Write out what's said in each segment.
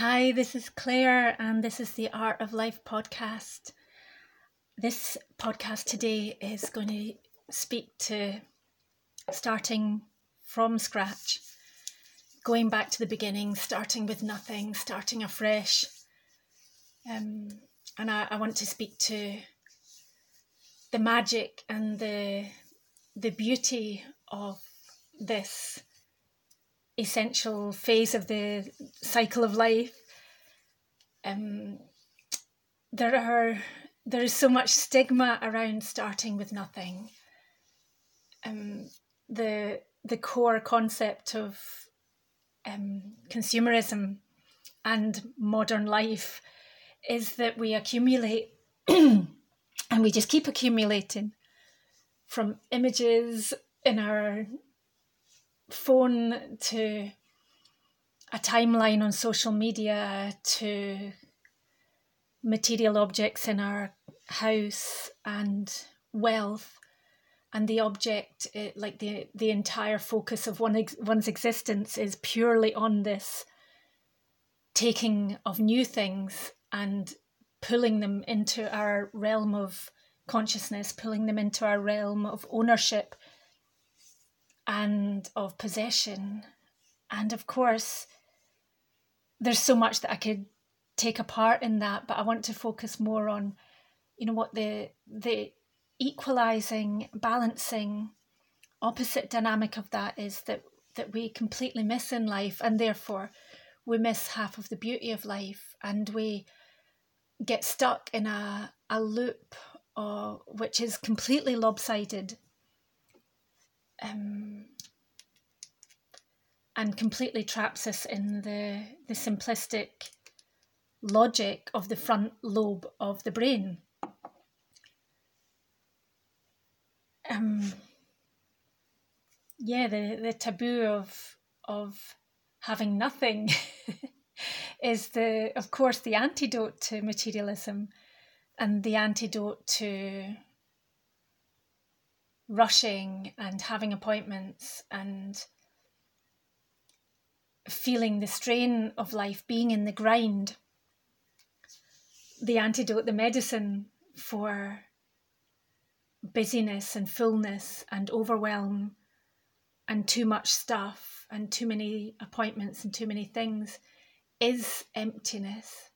Hi, this is Clare, and this is the Art of Life podcast. This podcast today is going to speak to starting from scratch, going back to the beginning, starting with nothing, starting afresh. Um, and I, I want to speak to the magic and the the beauty of this essential phase of the cycle of life. Um, there are there is so much stigma around starting with nothing. Um, the the core concept of um, consumerism and modern life is that we accumulate and we just keep accumulating from images in our phone to a timeline on social media to material objects in our house and wealth. And the object it, like the the entire focus of one ex, one's existence is purely on this taking of new things and pulling them into our realm of consciousness pulling them into our realm of ownership and of possession. And of course, there's so much that I could take apart in that, but I want to focus more on, you know, what the the equalizing, balancing, opposite dynamic of that is that that we completely miss in life, and therefore we miss half of the beauty of life, and we get stuck in a a loop, uh, which is completely lopsided um, and completely traps us in the, the simplistic logic of the front lobe of the brain. Um, yeah, the, the taboo of of having nothing is the of course the antidote to materialism and the antidote to rushing and having appointments and feeling the strain of life, being in the grind. The antidote, the medicine for busyness and fullness and overwhelm and too much stuff and too many appointments and too many things is emptiness.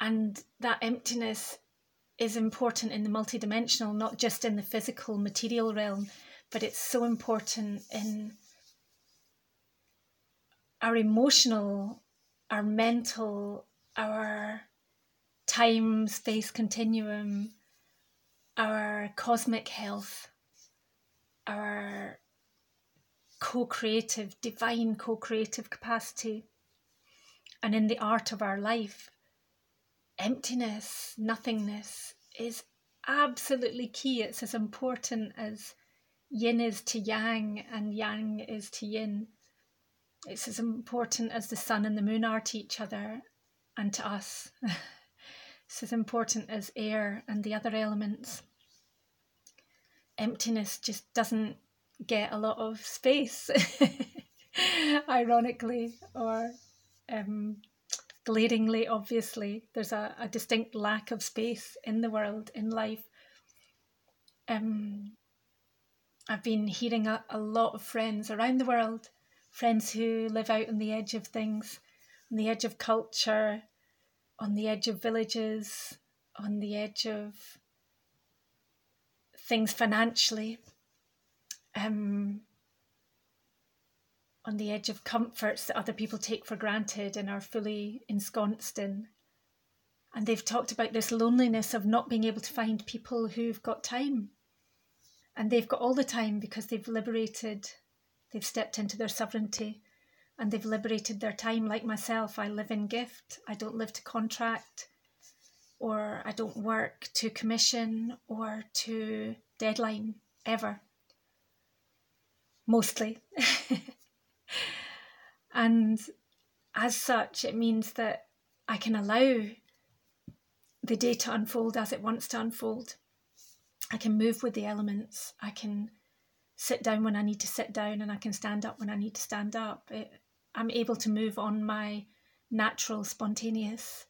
And that emptiness is important in the multidimensional, not just in the physical material realm, but it's so important in our emotional, our mental, our time space continuum, our cosmic health, our co creative, divine co creative capacity, and in the art of our life emptiness, nothingness is absolutely key. It's as important as yin is to yang and yang is to yin. It's as important as the sun and the moon are to each other and to us. it's as important as air and the other elements. Emptiness just doesn't get a lot of space, ironically, or um, glaringly obviously there's a, a distinct lack of space in the world in life. Um, i've been hearing a, a lot of friends around the world friends who live out on the edge of things on the edge of culture on the edge of villages on the edge of things financially. Um, on the edge of comforts that other people take for granted and are fully ensconced in. And they've talked about this loneliness of not being able to find people who've got time. And they've got all the time because they've liberated, they've stepped into their sovereignty and they've liberated their time. Like myself, I live in gift, I don't live to contract, or I don't work to commission or to deadline ever. Mostly. And as such, it means that I can allow the day to unfold as it wants to unfold. I can move with the elements. I can sit down when I need to sit down and I can stand up when I need to stand up. It, I'm able to move on my natural, spontaneous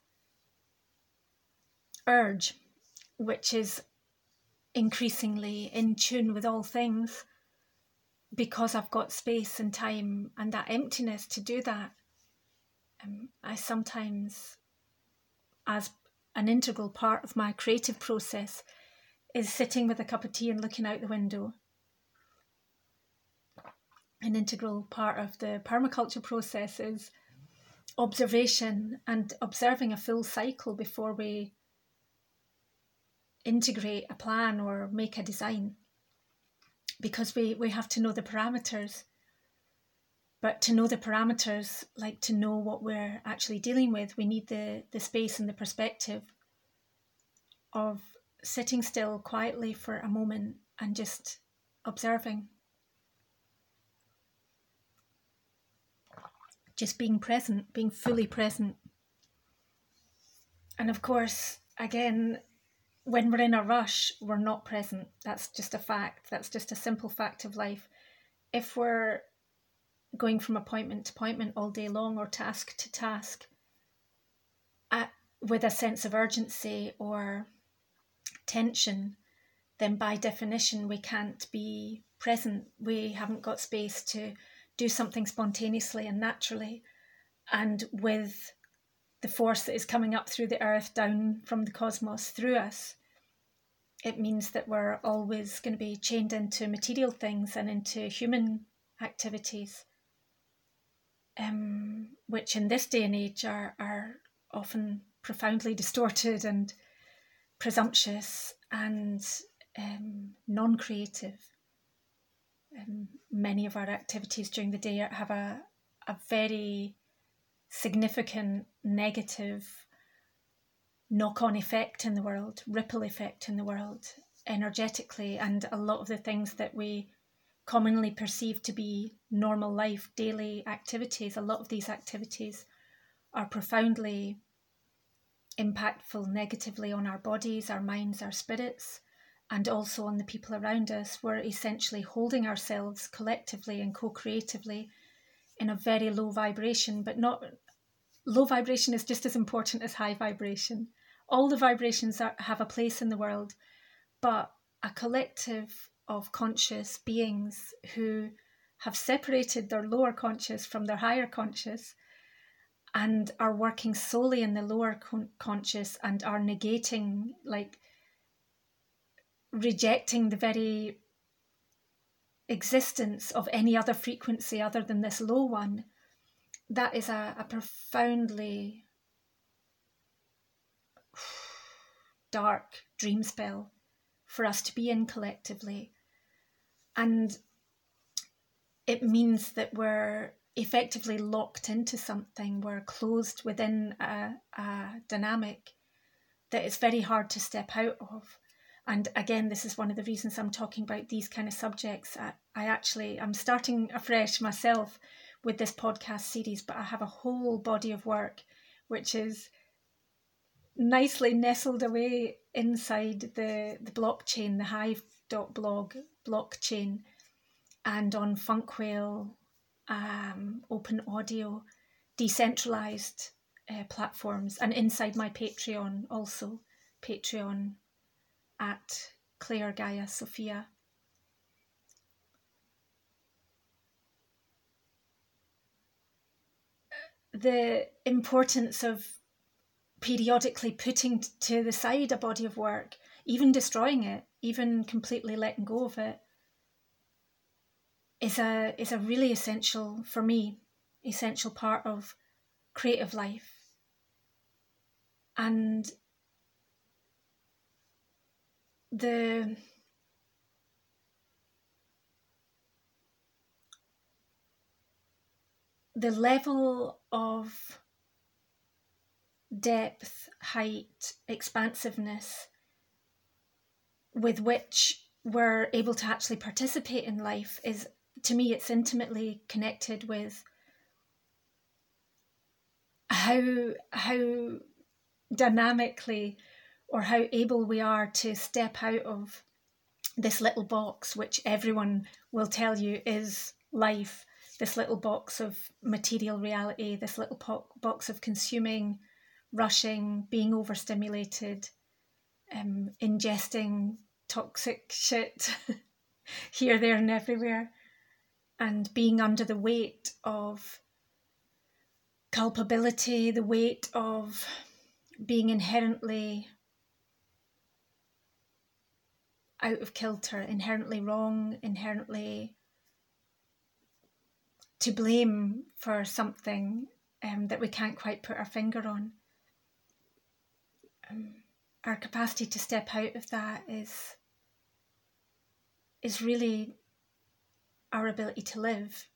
urge, which is increasingly in tune with all things because I've got space and time and that emptiness to do that. Um, I sometimes, as an integral part of my creative process, is sitting with a cup of tea and looking out the window. An integral part of the permaculture process is observation and observing a full cycle before we integrate a plan or make a design because we, we have to know the parameters. But to know the parameters, like to know what we're actually dealing with, we need the, the space and the perspective of sitting still quietly for a moment and just observing. Just being present, being fully present. And of course, again, when we're in a rush, we're not present. That's just a fact. That's just a simple fact of life. If we're going from appointment to appointment all day long or task to task at, with a sense of urgency or tension, then by definition we can't be present. We haven't got space to do something spontaneously and naturally. And with the force that is coming up through the earth, down from the cosmos through us, it means that we're always going to be chained into material things and into human activities, um, which in this day and age are, are often profoundly distorted and presumptuous and um, non creative. Um, many of our activities during the day have a, a very significant negative knock on effect in the world, ripple effect in the world, energetically, and a lot of the things that we commonly perceive to be normal life, daily activities, a lot of these activities are profoundly impactful negatively on our bodies, our minds, our spirits, and also on the people around us. We're essentially holding ourselves collectively and co creatively in a very low vibration, but not low vibration is just as important as high vibration. All the vibrations are, have a place in the world, but a collective of conscious beings who have separated their lower conscious from their higher conscious and are working solely in the lower con- conscious and are negating, like rejecting the very existence of any other frequency other than this low one that is a, a profoundly dark dream spell for us to be in collectively. And it means that we're effectively locked into something, we're closed within a, a dynamic that is very hard to step out of. And again, this is one of the reasons I'm talking about these kind of subjects. I, I actually, I'm starting afresh myself with this podcast series, but I have a whole body of work which is nicely nestled away inside the, the blockchain, the hive.blog blockchain, and on Funkwhale, um, open audio, decentralized uh, platforms, and inside my Patreon also, Patreon at Clare Gaia Sophia. the importance of periodically putting to the side a body of work, even destroying it, even completely letting go of it, is a is a really essential for me, essential part of creative life. And the the level of depth, height, expansiveness with which we're able to actually participate in life is, to me, it's intimately connected with how how dynamically or how able we are to step out of this little box which everyone will tell you is life. This little box of material reality, this little po- box of consuming, rushing, being overstimulated, um, ingesting toxic shit here, there, and everywhere, and being under the weight of culpability, the weight of being inherently out of kilter, inherently wrong, inherently to blame for something um, that we can't quite put our finger on. Um, our capacity to step out of that is is really our ability to live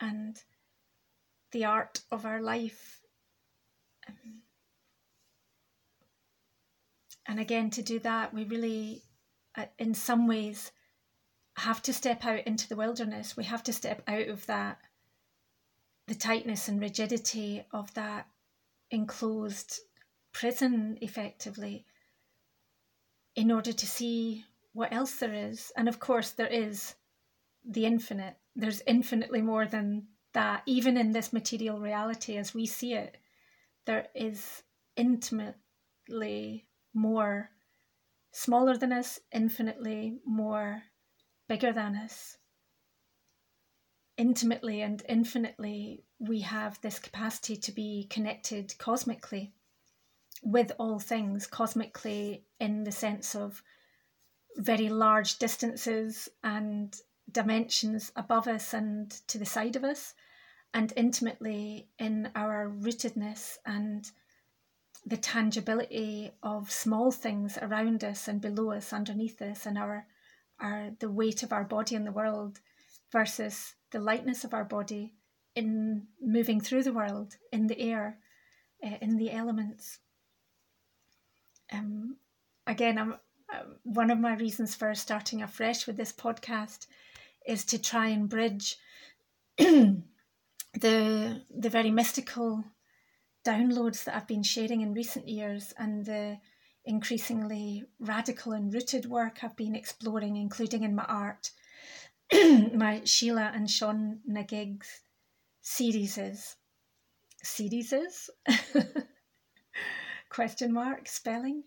and the art of our life. Um, and again, to do that, we really, Uh, in some ways, have to step out into the wilderness. We have to step out of that, the tightness and rigidity of that enclosed prison, effectively, in order to see what else there is. And of course, there is the infinite. There's infinitely more than that. Even in this material reality as we see it, there is intimately more smaller than us, infinitely more bigger than us. Intimately and infinitely, we have this capacity to be connected cosmically with all things, cosmically in the sense of very large distances and dimensions above us and to the side of us, and intimately in our rootedness and the tangibility of small things around us and below us, underneath us, and our, our the weight of our body in the world versus the lightness of our body in moving through the world, in the air, uh, in the elements. Um, again, I'm, uh, one of my reasons for starting afresh with this podcast is to try and bridge the the very mystical downloads that I've been sharing in recent years and the increasingly radical and rooted work I've been exploring, including in my art, my Sheila and Sean Nagigs series is series question mark spelling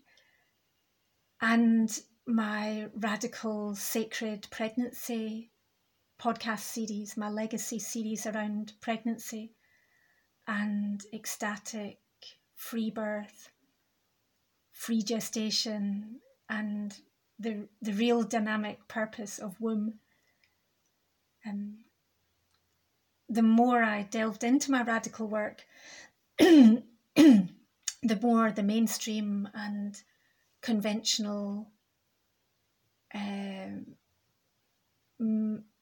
and my radical sacred pregnancy podcast series, my legacy series around pregnancy and ecstatic free birth, free gestation, and the, the real dynamic purpose of womb. Um, the more I delved into my radical work, the more the mainstream and conventional um,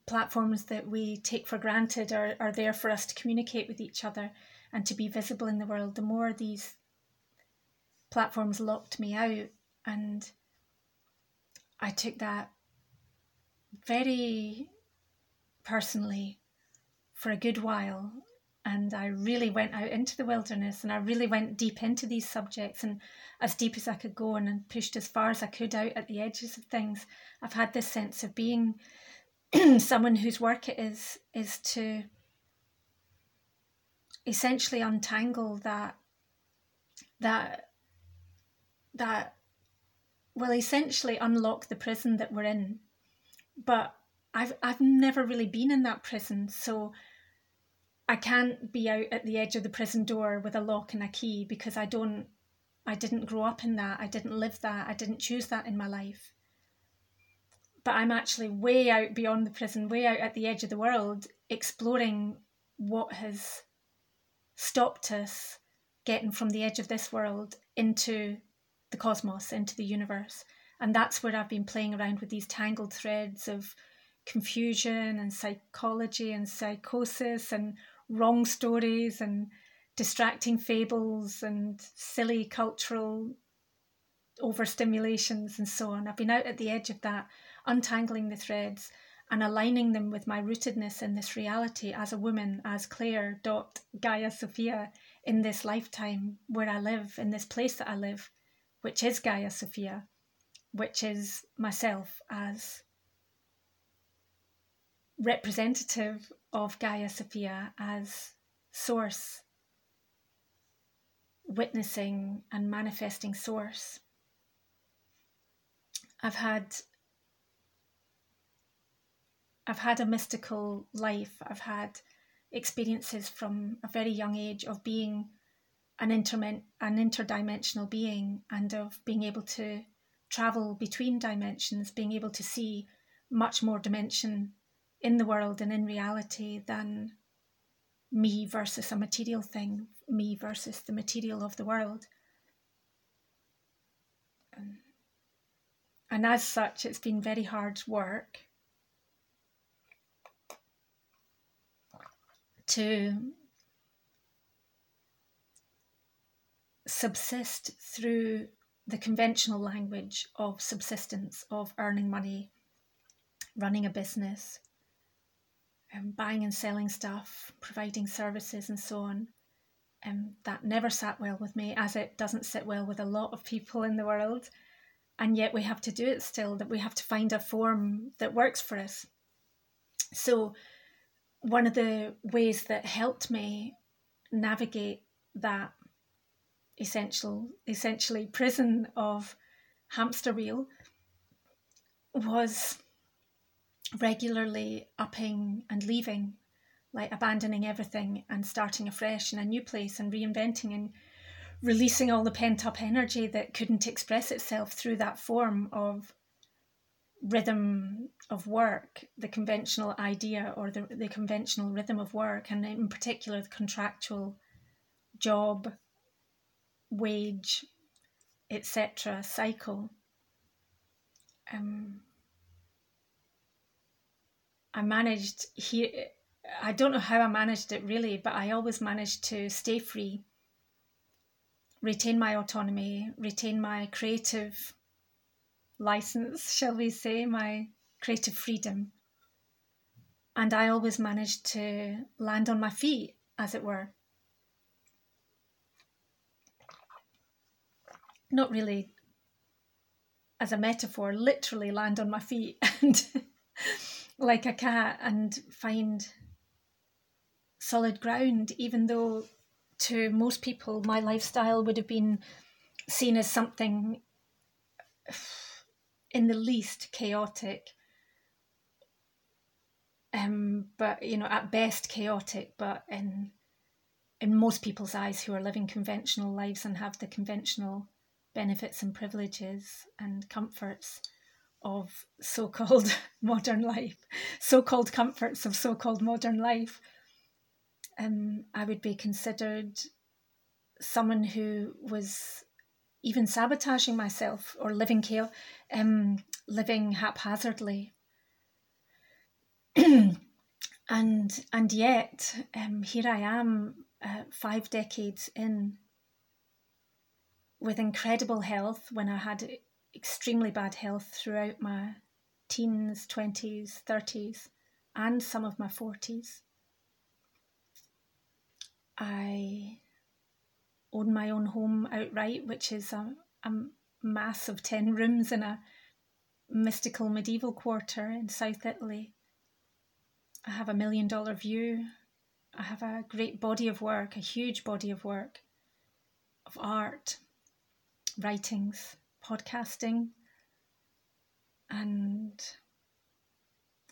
platforms that we take for granted are, are there for us to communicate with each other and to be visible in the world, the more these platforms locked me out. And I took that very personally for a good while. And I really went out into the wilderness and I really went deep into these subjects and as deep as I could go and, and pushed as far as I could out at the edges of things. I've had this sense of being someone whose work it is is to essentially untangle that that that will essentially unlock the prison that we're in. But i've i've never really been in that prison so i can't be out at the edge of the prison door with a lock and a key because i don't i didn't grow up in that. I didn't live that. I didn't choose that in my life. But i'm actually way out beyond the prison way out at the edge of the world exploring what has stopped us getting from the edge of this world into the cosmos, into the universe. And that's where I've been playing around with these tangled threads of confusion and psychology and psychosis and wrong stories and distracting fables and silly cultural overstimulations and so on. I've been out at the edge of that, untangling the threads and aligning them with my rootedness in this reality as a woman, as Clare dot Gaia Sophia in this lifetime where I live, in this place that I live, which is Gaia Sophia, which is myself as representative of Gaia Sophia as source, witnessing and manifesting source. I've had I've had a mystical life. I've had experiences from a very young age of being an, intermen- an interdimensional being and of being able to travel between dimensions, being able to see much more dimension in the world and in reality than me versus a material thing, me versus the material of the world. And as such, it's been very hard work to subsist through the conventional language of subsistence, of earning money, running a business, um, buying and selling stuff, providing services, and so on. Um, that never sat well with me, as it doesn't sit well with a lot of people in the world. And yet we have to do it still, that we have to find a form that works for us. So, one of the ways that helped me navigate that essential essentially prison of hamster wheel was regularly upping and leaving like abandoning everything and starting afresh in a new place and reinventing and releasing all the pent up energy that couldn't express itself through that form of rhythm of work, the conventional idea or the, the conventional rhythm of work, and in particular the contractual job wage, etc. cycle. Um, I managed here. I don't know how I managed it really, but I always managed to stay free, retain my autonomy, retain my creative license, shall we say, my creative freedom. And I always managed to land on my feet, as it were. not really as a metaphor, literally land on my feet and like a cat and find solid ground, even though to most people my lifestyle would have been seen as something in the least chaotic. Um, but you know, at best chaotic, but in in most people's eyes who are living conventional lives and have the conventional benefits and privileges and comforts of so called modern life, so called comforts of so called modern life, um, I would be considered someone who was even sabotaging myself or living chaos, um, living haphazardly. and and yet um, here I am, uh, five decades in, with incredible health when I had extremely bad health throughout my teens, 20s, 30s, and some of my 40s. I own my own home outright, which is a, a mass of 10 rooms in a mystical medieval quarter in South Italy. I have a million dollar view. I have a great body of work, a huge body of work, of art, writings, podcasting, and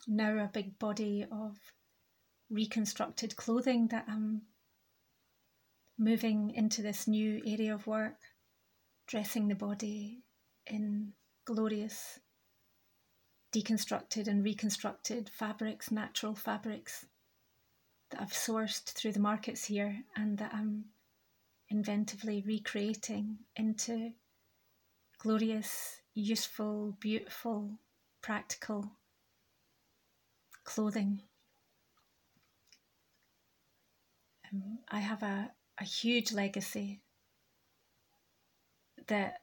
now a big body of reconstructed clothing that I'm moving into this new area of work, dressing the body in glorious deconstructed and reconstructed fabrics, natural fabrics that I've sourced through the markets here and that I'm inventively recreating into glorious, useful, beautiful, practical clothing. Um, I have a, a huge legacy that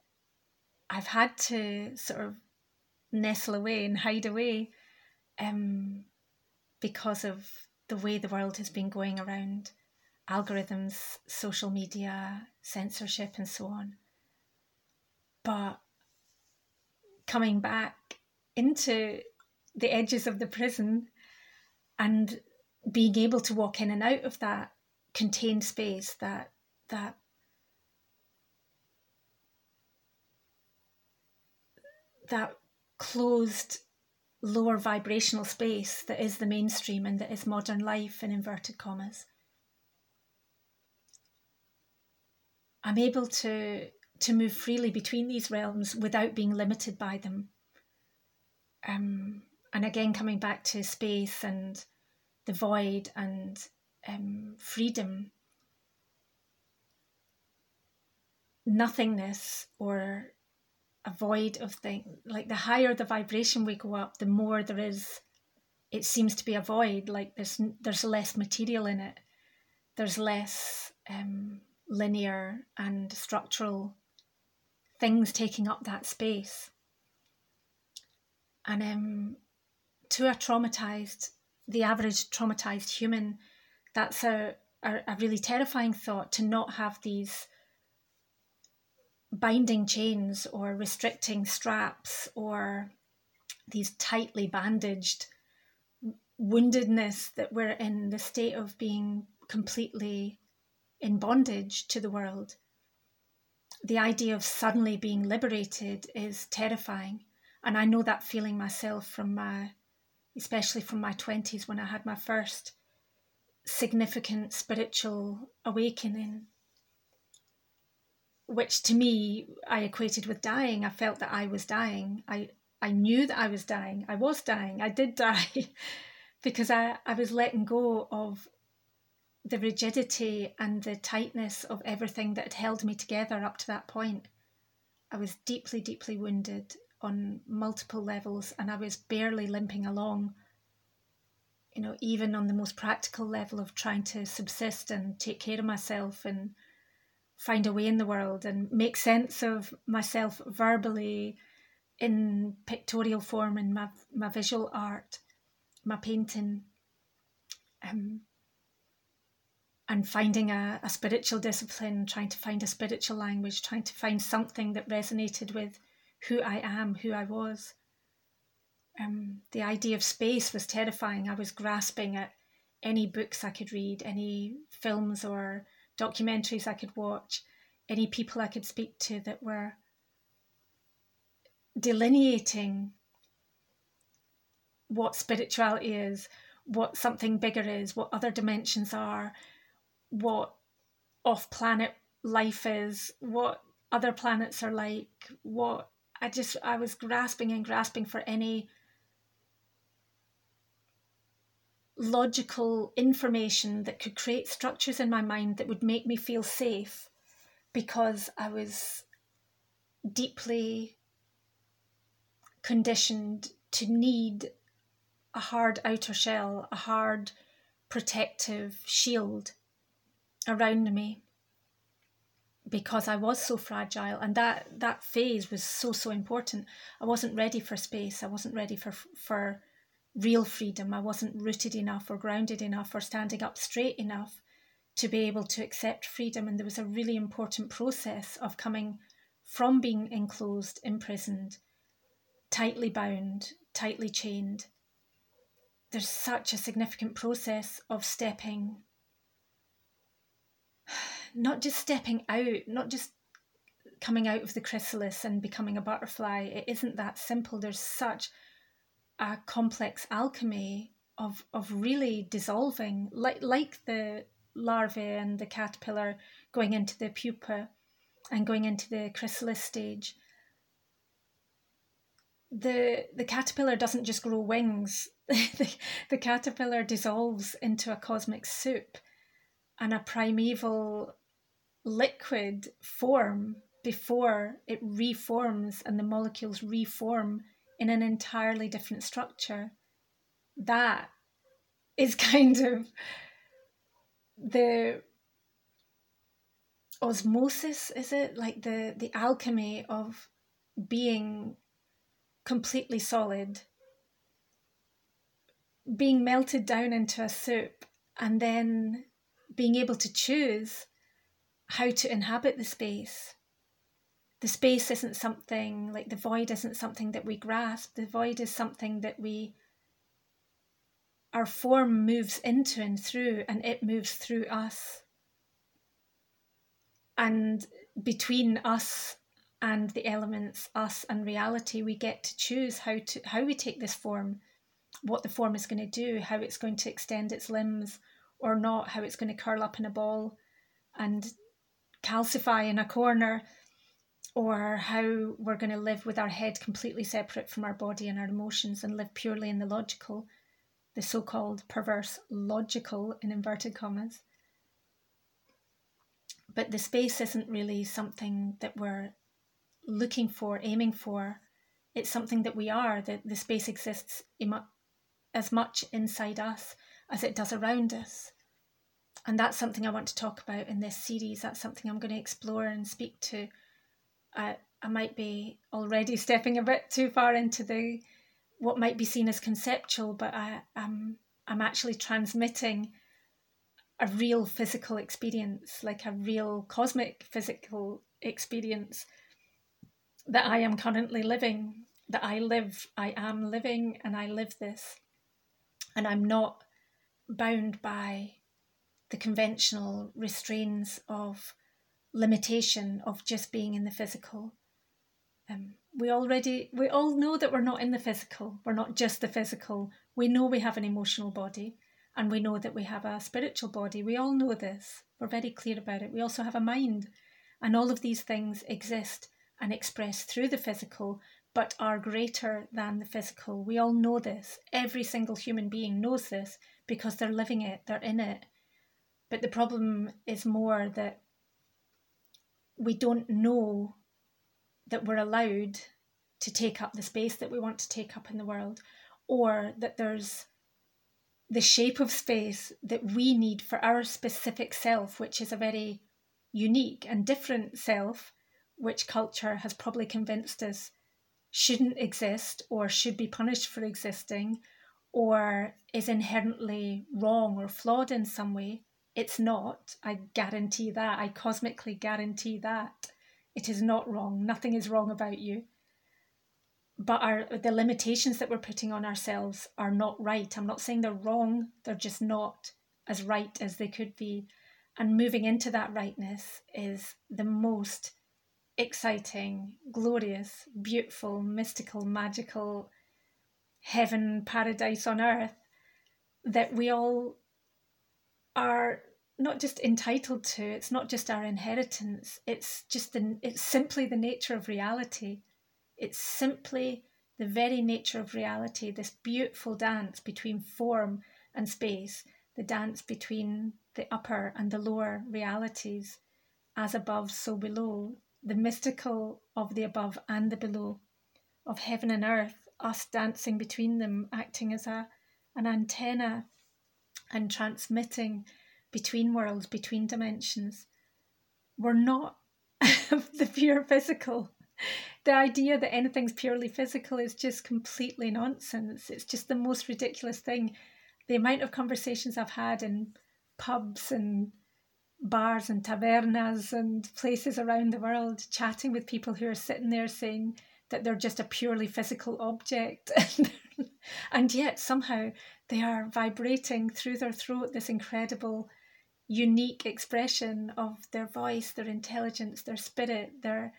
I've had to sort of nestle away and hide away um, because of the way the world has been going around algorithms, social media, censorship, and so on. But coming back into the edges of the prison and being able to walk in and out of that contained space, that that that closed lower vibrational space that is the mainstream and that is modern life in inverted commas. I'm able to to move freely between these realms without being limited by them. Um, and again, coming back to space and the void and um, freedom, nothingness or a void of things. Like the higher the vibration we go up, the more there is. It seems to be a void. Like there's there's less material in it. There's less um, linear and structural things taking up that space. And um, to a traumatized, the average traumatized human, that's a, a, a really terrifying thought to not have these binding chains or restricting straps or these tightly bandaged woundedness that we're in the state of being completely in bondage to the world. The idea of suddenly being liberated is terrifying. And I know that feeling myself from my, especially from my 20s when I had my first significant spiritual awakening which to me I equated with dying. I felt that I was dying. I I knew that I was dying. I was dying. I did die because I, I was letting go of the rigidity and the tightness of everything that had held me together up to that point. I was deeply, deeply wounded on multiple levels and I was barely limping along. You know, even on the most practical level of trying to subsist and take care of myself and find a way in the world and make sense of myself verbally in pictorial form in my, my visual art, my painting, um, and finding a, a spiritual discipline, trying to find a spiritual language, trying to find something that resonated with who I am, who I was. Um, the idea of space was terrifying. I was grasping at any books I could read, any films or documentaries I could watch, any people I could speak to that were delineating what spirituality is, what something bigger is, what other dimensions are, what off planet life is, what other planets are like, what I just I was grasping and grasping for any logical information that could create structures in my mind that would make me feel safe because I was deeply conditioned to need a hard outer shell, a hard protective shield around me because I was so fragile and that that phase was so so important. I wasn't ready for space. I wasn't ready for for real freedom. I wasn't rooted enough or grounded enough or standing up straight enough to be able to accept freedom. And there was a really important process of coming from being enclosed, imprisoned, tightly bound, tightly chained. There's such a significant process of stepping, not just stepping out, not just coming out of the chrysalis and becoming a butterfly. It isn't that simple. There's such a complex alchemy of of really dissolving, like like the larvae and the caterpillar going into the pupa and going into the chrysalis stage. The the caterpillar doesn't just grow wings. the, the caterpillar dissolves into a cosmic soup and a primeval liquid form before it reforms and the molecules reform in an entirely different structure. That is kind of the osmosis, is it? Like the, the alchemy of being completely solid, being melted down into a soup, and then being able to choose how to inhabit the space the space isn't something like the void isn't something that we grasp the void is something that we our form moves into and through, and it moves through us. And between us and the elements, us and reality, we get to choose how to how we take this form, what the form is going to do, how it's going to extend its limbs or not, how it's going to curl up in a ball and calcify in a corner, or how we're going to live with our head completely separate from our body and our emotions and live purely in the logical, the so called perverse logical in inverted commas. But the space isn't really something that we're looking for, aiming for. It's something that we are, that the space exists as much inside us as it does around us. And that's something I want to talk about in this series. That's something I'm going to explore and speak to. I, I might be already stepping a bit too far into the what might be seen as conceptual, but I, am I'm actually transmitting a real physical experience, like a real cosmic physical experience that I am currently living, that I live, I am living, and I live this. And I'm not bound by the conventional restraints of limitation of just being in the physical. Um, we already we all know that we're not in the physical. We're not just the physical. We know we have an emotional body and we know that we have a spiritual body. We all know this. We're very clear about it. We also have a mind. And all of these things exist and express through the physical, but are greater than the physical. We all know this. Every single human being knows this because they're living it, they're in it. But the problem is more that we don't know that we're allowed to take up the space that we want to take up in the world, or that there's the shape of space that we need for our specific self, which is a very unique and different self, which culture has probably convinced us shouldn't exist or should be punished for existing or is inherently wrong or flawed in some way. It's not. I guarantee that. I cosmically guarantee that. It is not wrong. Nothing is wrong about you. But our the limitations that we're putting on ourselves are not right. I'm not saying they're wrong. They're just not as right as they could be. And moving into that rightness is the most exciting, glorious, beautiful, mystical, magical heaven, paradise on earth that we all are not just entitled to it's not just our inheritance it's just the it's simply the nature of reality. It's simply the very nature of reality this beautiful dance between form and space the dance between the upper and the lower realities. As above so below. The mystical of the above and the below. Of heaven and earth us dancing between them acting as a an antenna and transmitting between worlds, between dimensions. We're not the pure physical. The idea that anything's purely physical is just completely nonsense. It's just the most ridiculous thing. The amount of conversations I've had in pubs and bars and tavernas and places around the world, chatting with people who are sitting there saying that they're just a purely physical object. and yet somehow they are vibrating through their throat this incredible, unique expression of their voice, their intelligence, their spirit, their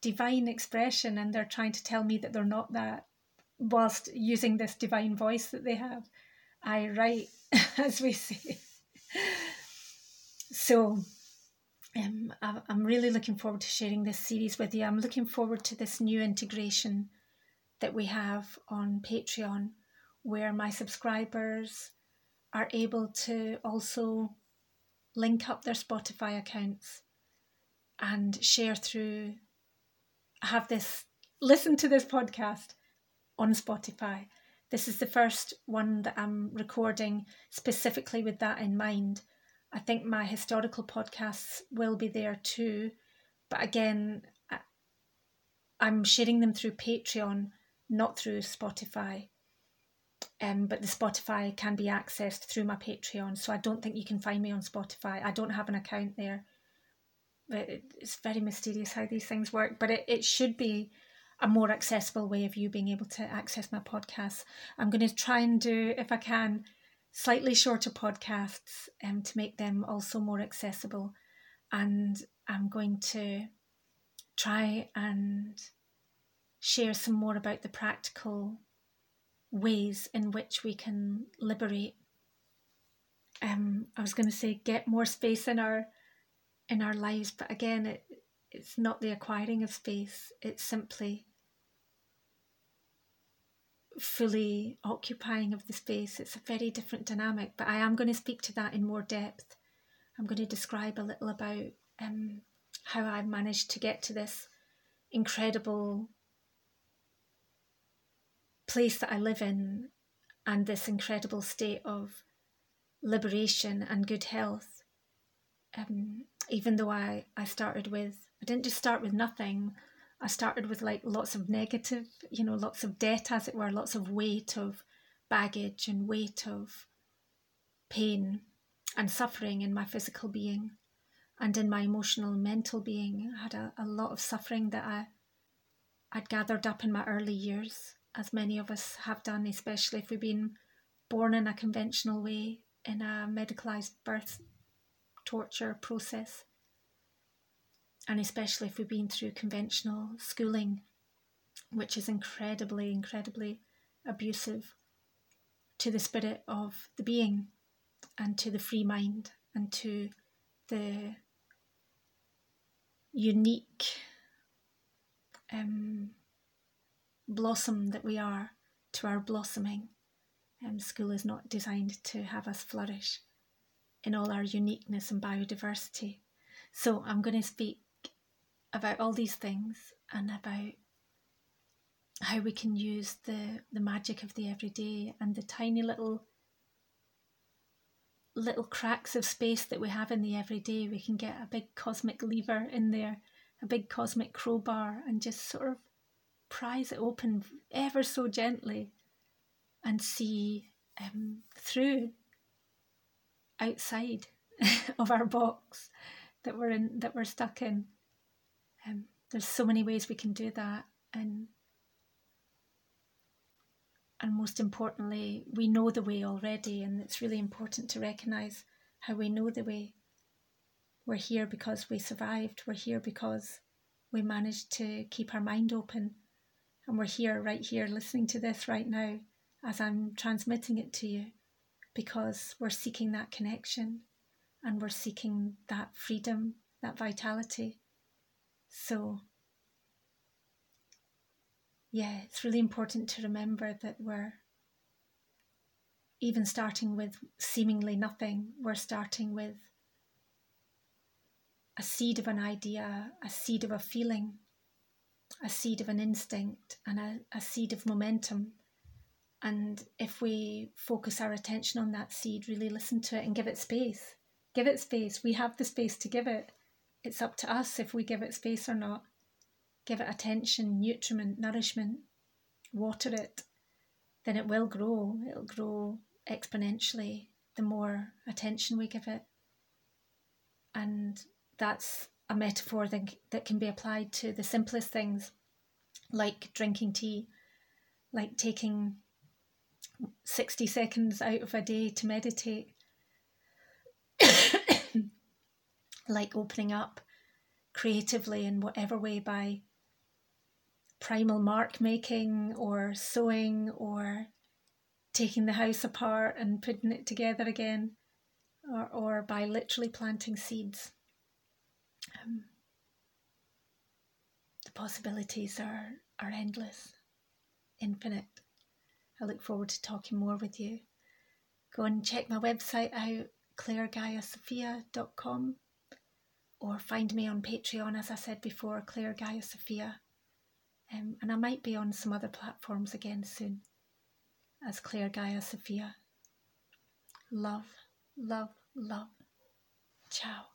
divine expression, and they're trying to tell me that they're not that, whilst using this divine voice that they have. I write, as we say. so, um, I'm really looking forward to sharing this series with you. I'm looking forward to this new integration that we have on Patreon where my subscribers are able to also link up their Spotify accounts and share through, have this, listen to this podcast on Spotify. This is the first one that I'm recording specifically with that in mind. I think my historical podcasts will be there too, but again, I'm sharing them through Patreon, not through Spotify um, but the Spotify can be accessed through my Patreon. So I don't think you can find me on Spotify. I don't have an account there. But It's very mysterious how these things work, but it, it should be a more accessible way of you being able to access my podcasts. I'm going to try and do, if I can, slightly shorter podcasts um, to make them also more accessible. And I'm going to try and share some more about the practical ways in which we can liberate. Um, I was going to say get more space in our in our lives, but again, it it's not the acquiring of space. It's simply fully occupying of the space. It's a very different dynamic, but I am going to speak to that in more depth. I'm going to describe a little about um, how I've managed to get to this incredible place that I live in and this incredible state of liberation and good health. Um, even though I, I started with, I didn't just start with nothing, I started with like lots of negative, you know, lots of debt, as it were, lots of weight of baggage and weight of pain and suffering in my physical being and in my emotional and mental being. I had a, a lot of suffering that I, I'd gathered up in my early years, as many of us have done, especially if we've been born in a conventional way, in a medicalised birth torture process. And especially if we've been through conventional schooling, which is incredibly, incredibly abusive to the spirit of the being and to the free mind and to the unique um, blossom that we are to our blossoming. Um, school is not designed to have us flourish in all our uniqueness and biodiversity. So I'm going to speak about all these things and about how we can use the, the magic of the everyday and the tiny little little cracks of space that we have in the everyday. We can get a big cosmic lever in there, a big cosmic crowbar, and just sort of prise it open ever so gently and see um, through outside of our box that we're in that we're stuck in um, there's so many ways we can do that, and and most importantly, we know the way already, and it's really important to recognize how we know the way. We're here because we survived. We're here because we managed to keep our mind open, and we're here, right here, listening to this right now as I'm transmitting it to you, because we're seeking that connection, and we're seeking that freedom, that vitality. So, yeah, it's really important to remember that we're even starting with seemingly nothing, we're starting with a seed of an idea, a seed of a feeling, a seed of an instinct, and a, a seed of momentum. And if we focus our attention on that seed, really listen to it and give it space, give it space. We have the space to give it it's up to us if we give it space or not. Give it attention, nutriment, nourishment, water it, then it will grow. It'll grow exponentially the more attention we give it. And that's a metaphor that, that can be applied to the simplest things, like drinking tea, like taking 60 seconds out of a day to meditate like opening up creatively in whatever way by primal mark making or sewing or taking the house apart and putting it together again or, or by literally planting seeds. Um, the possibilities are, are endless, infinite. I look forward to talking more with you. Go and check my website out, claregaiasophia.com or find me on Patreon, as I said before, Clare Gaia Sophia. Um, and I might be on some other platforms again soon as Clare Gaia Sophia. Love, love, love. Ciao.